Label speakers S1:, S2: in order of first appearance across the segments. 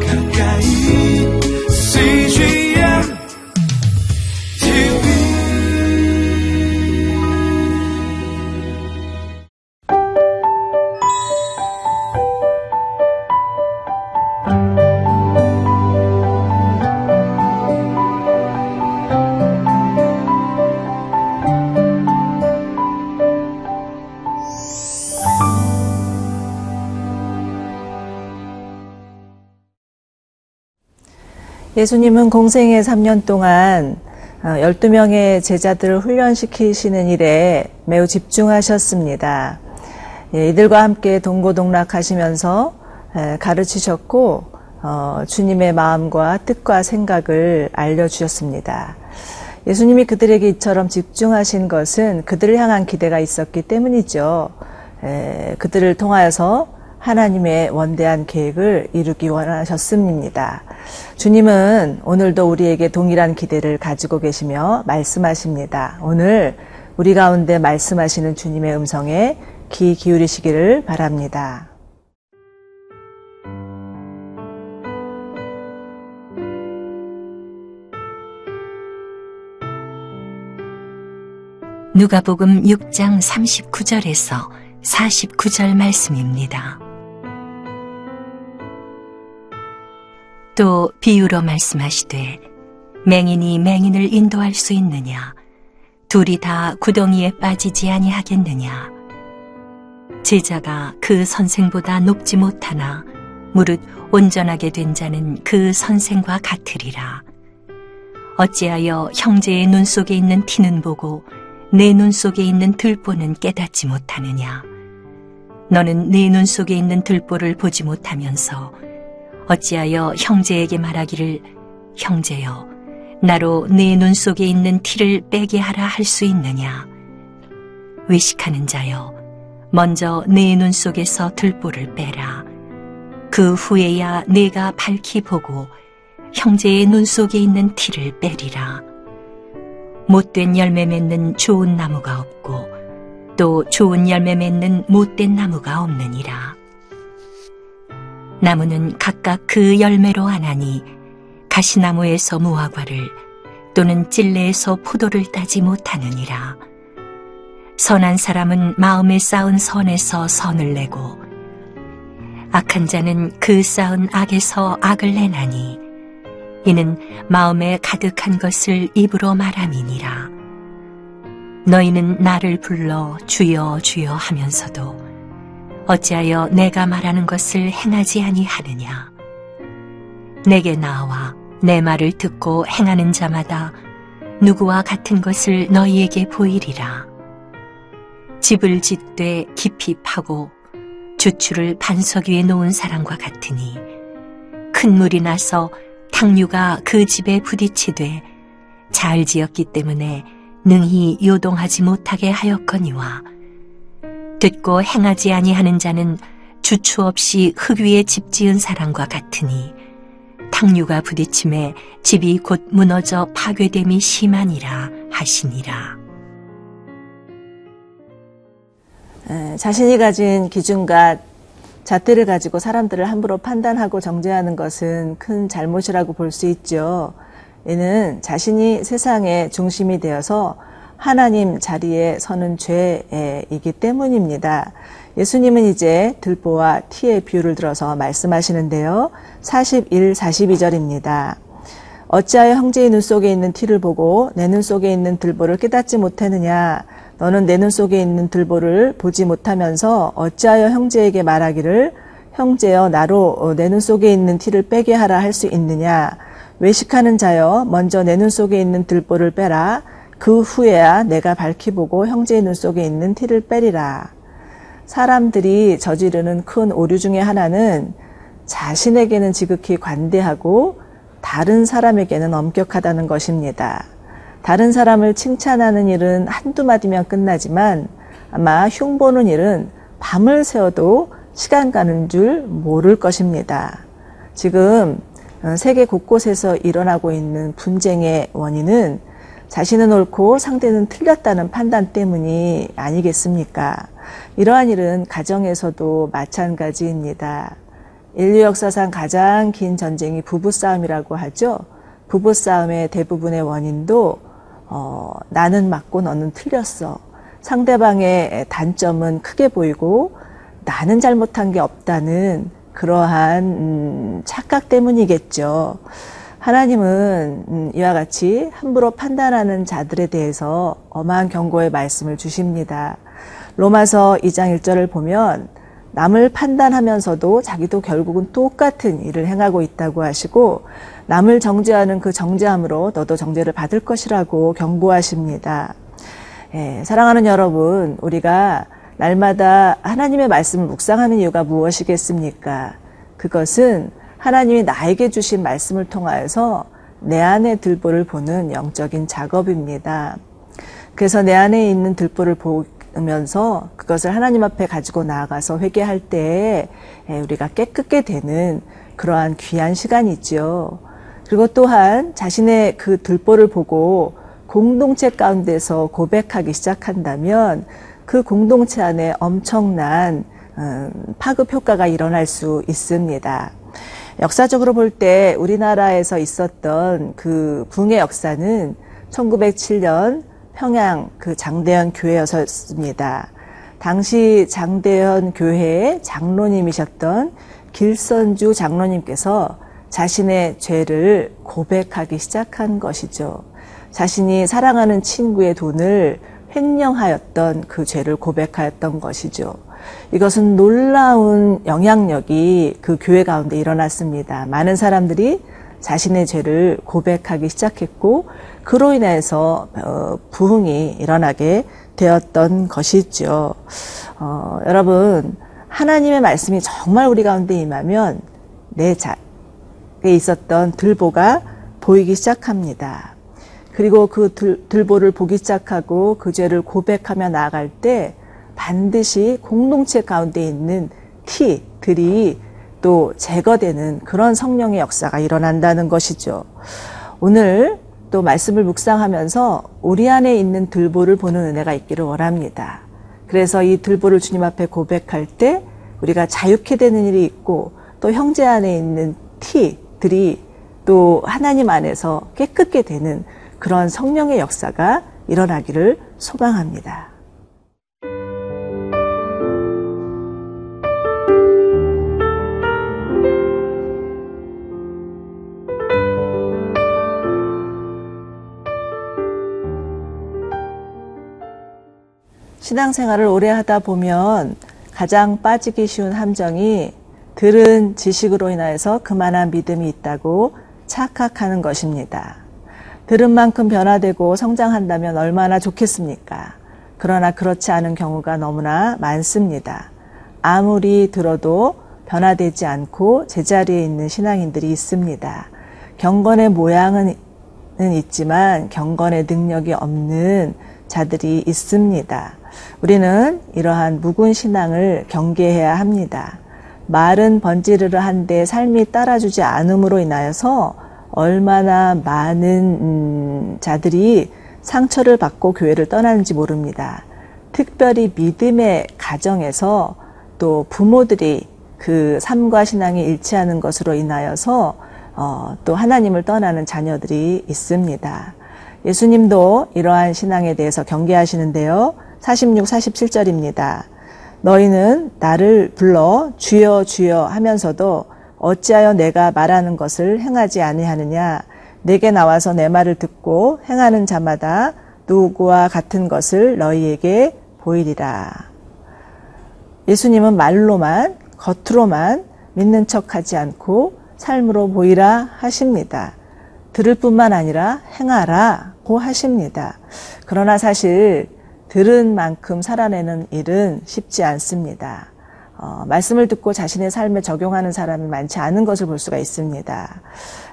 S1: 가까
S2: 예수님은 공생의 3년 동안 12명의 제자들을 훈련시키시는 일에 매우 집중하셨습니다. 예, 이들과 함께 동고동락하시면서 가르치셨고 어, 주님의 마음과 뜻과 생각을 알려주셨습니다. 예수님이 그들에게 이처럼 집중하신 것은 그들을 향한 기대가 있었기 때문이죠. 그들을 통하여서 하나님의 원대한 계획을 이루기 원하셨습니다. 주님은 오늘도 우리에게 동일한 기대를 가지고 계시며 말씀하십니다. 오늘 우리 가운데 말씀하시는 주님의 음성에 귀 기울이시기를 바랍니다.
S3: 누가복음 6장 39절에서 49절 말씀입니다. 또 비유로 말씀하시되 맹인이 맹인을 인도할 수 있느냐? 둘이 다 구덩이에 빠지지 아니하겠느냐? 제자가 그 선생보다 높지 못하나 무릇 온전하게 된 자는 그 선생과 같으리라. 어찌하여 형제의 눈 속에 있는 티는 보고 내 눈 속에 있는 들보는 깨닫지 못하느냐? 너는 내 눈 속에 있는 들보를 보지 못하면서 어찌하여 형제에게 말하기를 형제여 나로 네 눈 속에 있는 티를 빼게 하라 할 수 있느냐? 외식하는 자여 먼저 네 눈 속에서 들보를 빼라. 그 후에야 내가 밝히 보고 형제의 눈 속에 있는 티를 빼리라. 못된 열매 맺는 좋은 나무가 없고 또 좋은 열매 맺는 못된 나무가 없느니라 나무는 각각 그 열매로 하나니 가시나무에서 무화과를 또는 찔레에서 포도를 따지 못하느니라. 선한 사람은 마음에 쌓은 선에서 선을 내고 악한 자는 그 쌓은 악에서 악을 내나니 이는 마음에 가득한 것을 입으로 말함이니라. 너희는 나를 불러 주여 주여 하면서도 어찌하여 내가 말하는 것을 행하지 아니하느냐? 내게 나와 내 말을 듣고 행하는 자마다 누구와 같은 것을 너희에게 보이리라. 집을 짓되 깊이 파고 주추를 반석 위에 놓은 사람과 같으니 큰 물이 나서 탕류가 그 집에 부딪히되 잘 지었기 때문에 능히 요동하지 못하게 하였거니와 듣고 행하지 아니하는 자는 주추 없이 흙 위에 집 지은 사람과 같으니 탕류가 부딪힘에 집이 곧 무너져 파괴됨이 심하니라 하시니라.
S2: 자신이 가진 기준과 잣대를 가지고 사람들을 함부로 판단하고 정죄하는 것은 큰 잘못이라고 볼 수 있죠. 이는 자신이 세상의 중심이 되어서 하나님 자리에 서는 죄이기 때문입니다. 예수님은 이제 들보와 티의 비유를 들어서 말씀하시는데요. 41, 42절입니다. 어찌하여 형제의 눈 속에 있는 티를 보고 내 눈 속에 있는 들보를 깨닫지 못하느냐? 너는 내 눈 속에 있는 들보를 보지 못하면서 어찌하여 형제에게 말하기를 형제여 나로 내 눈 속에 있는 티를 빼게 하라 할 수 있느냐? 외식하는 자여 먼저 내 눈 속에 있는 들보를 빼라. 그 후에야 내가 밝히 보고 형제의 눈 속에 있는 티를 빼리라. 사람들이 저지르는 큰 오류 중에 하나는 자신에게는 지극히 관대하고 다른 사람에게는 엄격하다는 것입니다. 다른 사람을 칭찬하는 일은 한두 마디면 끝나지만 아마 흉보는 일은 밤을 새워도 시간 가는 줄 모를 것입니다. 지금 세계 곳곳에서 일어나고 있는 분쟁의 원인은 자신은 옳고 상대는 틀렸다는 판단 때문이 아니겠습니까? 이러한 일은 가정에서도 마찬가지입니다. 인류 역사상 가장 긴 전쟁이 부부싸움이라고 하죠. 부부싸움의 대부분의 원인도 어, 나는 맞고 너는 틀렸어. 상대방의 단점은 크게 보이고 나는 잘못한 게 없다는 그러한 음, 착각 때문이겠죠. 하나님은 음, 이와 같이 함부로 판단하는 자들에 대해서 엄한 경고의 말씀을 주십니다. 로마서 2장 1절을 보면 남을 판단하면서도 자기도 결국은 똑같은 일을 행하고 있다고 하시고 남을 정죄하는 그 정죄함으로 너도 정죄를 받을 것이라고 경고하십니다. 예, 사랑하는 여러분, 우리가 날마다 하나님의 말씀을 묵상하는 이유가 무엇이겠습니까? 그것은 하나님이 나에게 주신 말씀을 통하여서 내 안의 들보를 보는 영적인 작업입니다. 그래서 내 안에 있는 들보를 보면서 그것을 하나님 앞에 가지고 나아가서 회개할 때 예, 우리가 깨끗게 되는 그러한 귀한 시간이지요. 그리고 또한 자신의 그 들보를 보고 공동체 가운데서 고백하기 시작한다면 그 공동체 안에 엄청난 음, 파급 효과가 일어날 수 있습니다. 역사적으로 볼 때 우리나라에서 있었던 그 붕의 역사는 1907년 평양 그 장대현 교회였습니다. 당시 장대현 교회의 장로님이셨던 길선주 장로님께서 자신의 죄를 고백하기 시작한 것이죠. 자신이 사랑하는 친구의 돈을 횡령하였던 그 죄를 고백하였던 것이죠. 이것은 놀라운 영향력이 그 교회 가운데 일어났습니다. 많은 사람들이 자신의 죄를 고백하기 시작했고 그로 인해서 어, 부흥이 일어나게 되었던 것이죠. 어, 여러분 하나님의 말씀이 정말 우리 가운데 임하면 내 자에 있었던 들보가 보이기 시작합니다. 그리고 그 들, 들보를 보기 시작하고 그 죄를 고백하며 나아갈 때 반드시 공동체 가운데 있는 티들이 또 제거되는 그런 성령의 역사가 일어난다는 것이죠. 오늘 또 말씀을 묵상하면서 우리 안에 있는 들보를 보는 은혜가 있기를 원합니다. 그래서 이 들보를 주님 앞에 고백할 때 우리가 자유케 되는 일이 있고 또 형제 안에 있는 티들이 또 하나님 안에서 깨끗게 되는 그런 성령의 역사가 일어나기를 소망합니다. 신앙생활을 오래 하다 보면 가장 빠지기 쉬운 함정이 들은 지식으로 인하여서 그만한 믿음이 있다고 착각하는 것입니다. 들은 만큼 변화되고 성장한다면 얼마나 좋겠습니까? 그러나 그렇지 않은 경우가 너무나 많습니다. 아무리 들어도 변화되지 않고 제자리에 있는 신앙인들이 있습니다. 경건의 모양은 있지만 경건의 능력이 없는 자들이 있습니다. 우리는 이러한 묵은 신앙을 경계해야 합니다. 말은 번지르르 한데 삶이 따라주지 않음으로 인하여서 얼마나 많은 음, 자들이 상처를 받고 교회를 떠나는지 모릅니다. 특별히 믿음의 가정에서 또 부모들이 그 삶과 신앙이 일치하는 것으로 인하여서 어, 또 하나님을 떠나는 자녀들이 있습니다. 예수님도 이러한 신앙에 대해서 경계하시는데요. 46, 47절입니다. 너희는 나를 불러 주여 주여 하면서도 어찌하여 내가 말하는 것을 행하지 아니하느냐 내게 나와서 내 말을 듣고 행하는 자마다 누구와 같은 것을 너희에게 보이리라. 예수님은 말로만 겉으로만 믿는 척하지 않고 삶으로 보이라 하십니다. 들을 뿐만 아니라 행하라고 하십니다. 그러나 사실 들은 만큼 살아내는 일은 쉽지 않습니다. 어, 말씀을 듣고 자신의 삶에 적용하는 사람이 많지 않은 것을 볼 수가 있습니다.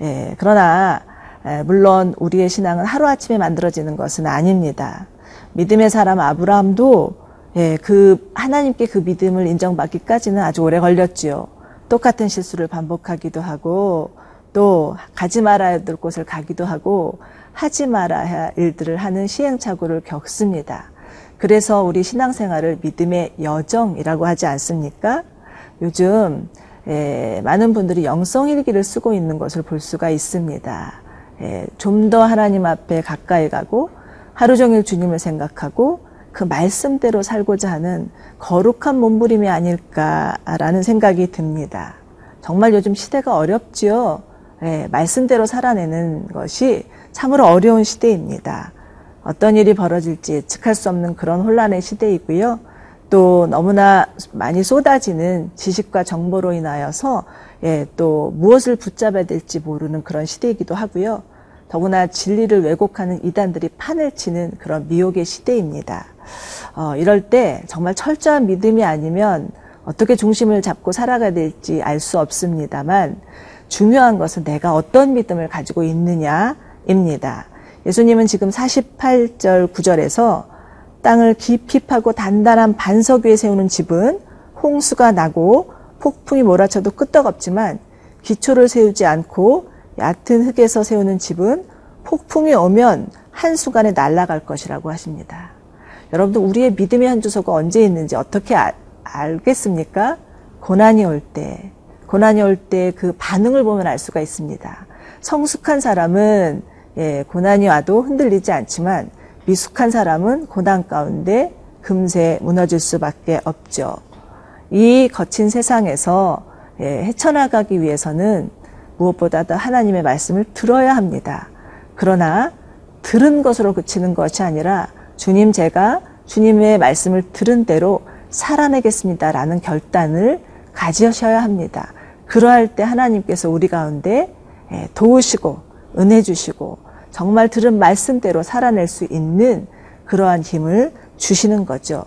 S2: 예, 그러나 에, 물론 우리의 신앙은 하루아침에 만들어지는 것은 아닙니다. 믿음의 사람 아브라함도 예, 그 하나님께 그 믿음을 인정받기까지는 아주 오래 걸렸지요. 똑같은 실수를 반복하기도 하고 또 가지 말아야 될 곳을 가기도 하고 하지 말아야 할 일들을 하는 시행착오를 겪습니다. 그래서 우리 신앙생활을 믿음의 여정이라고 하지 않습니까? 요즘 예, 많은 분들이 영성 일기를 쓰고 있는 것을 볼 수가 있습니다. 예, 좀 더 하나님 앞에 가까이 가고 하루 종일 주님을 생각하고 그 말씀대로 살고자 하는 거룩한 몸부림이 아닐까라는 생각이 듭니다. 정말 요즘 시대가 어렵지요. 예, 말씀대로 살아내는 것이 참으로 어려운 시대입니다. 어떤 일이 벌어질지 예측할 수 없는 그런 혼란의 시대이고요. 또 너무나 많이 쏟아지는 지식과 정보로 인하여서 예, 또 무엇을 붙잡아야 될지 모르는 그런 시대이기도 하고요. 더구나 진리를 왜곡하는 이단들이 판을 치는 그런 미혹의 시대입니다. 어, 이럴 때 정말 철저한 믿음이 아니면 어떻게 중심을 잡고 살아가야 될지 알 수 없습니다만 중요한 것은 내가 어떤 믿음을 가지고 있느냐입니다. 예수님은 지금 48절 9절에서 땅을 깊이 파고 단단한 반석 위에 세우는 집은 홍수가 나고 폭풍이 몰아쳐도 끄떡없지만 기초를 세우지 않고 얕은 흙에서 세우는 집은 폭풍이 오면 한순간에 날아갈 것이라고 하십니다. 여러분들 우리의 믿음의 한 주소가 언제 있는지 어떻게 알, 알겠습니까? 고난이 올 때, 고난이 올 때 그 반응을 보면 알 수가 있습니다. 성숙한 사람은 예, 고난이 와도 흔들리지 않지만 미숙한 사람은 고난 가운데 금세 무너질 수밖에 없죠. 이 거친 세상에서 예, 헤쳐나가기 위해서는 무엇보다도 하나님의 말씀을 들어야 합니다. 그러나 들은 것으로 그치는 것이 아니라 주님 제가 주님의 말씀을 들은 대로 살아내겠습니다라는 결단을 가지셔야 합니다. 그러할 때 하나님께서 우리 가운데 예, 도우시고 은혜 주시고 정말 들은 말씀대로 살아낼 수 있는 그러한 힘을 주시는 거죠.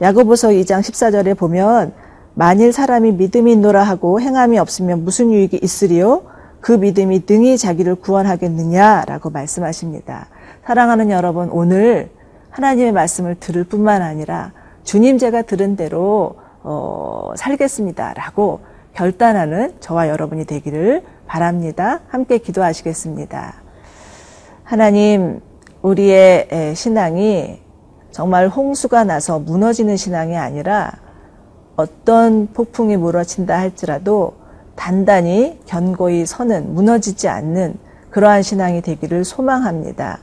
S2: 야고보서 2장 14절에 보면 만일 사람이 믿음이 있노라 하고 행함이 없으면 무슨 유익이 있으리요? 그 믿음이 능히 자기를 구원하겠느냐라고 말씀하십니다. 사랑하는 여러분, 오늘 하나님의 말씀을 들을 뿐만 아니라 주님 제가 들은 대로 어, 살겠습니다라고 결단하는 저와 여러분이 되기를 바랍니다. 함께 기도하시겠습니다. 하나님, 우리의 신앙이 정말 홍수가 나서 무너지는 신앙이 아니라 어떤 폭풍이 몰아친다 할지라도 단단히 견고히 서는 무너지지 않는 그러한 신앙이 되기를 소망합니다.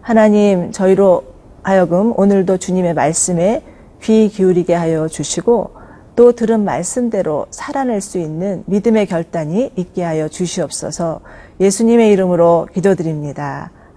S2: 하나님, 저희로 하여금 오늘도 주님의 말씀에 귀 기울이게 하여 주시고 또 들은 말씀대로 살아낼 수 있는 믿음의 결단이 있게 하여 주시옵소서 예수님의 이름으로 기도드립니다.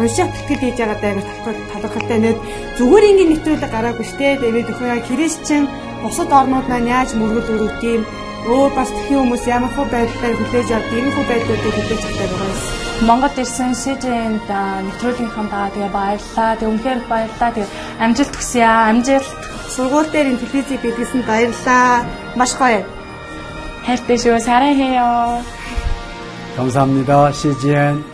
S4: уншаад тэтгэл хийж байгаа даа талархалтай нэг зүгээр ингээд нэвтрүүлэг гараагүй штэ тэгээд өхөө яг христчэн бусад орнууд маань яаж мөргөл өрөвд юм өөр бас тхэн хүмүүс ямар хөө байдлаар хүлээж авд ийм хөө байдлуудыг хүлээж авдаг байгаа юм.
S5: Монгол ирсэн СЖН-д нэвтрүүлгийнхаа даа тэгээ баярлаа. Тэг үнхээр баярлаа. Тэг амжилт хүсье аа. Амжилт.
S4: Сургууль дээр ин телевизийг бидлсэн баярлаа. Маш гоё.
S5: хайртай шүү. 사랑해요.
S6: 감사합니다. CGN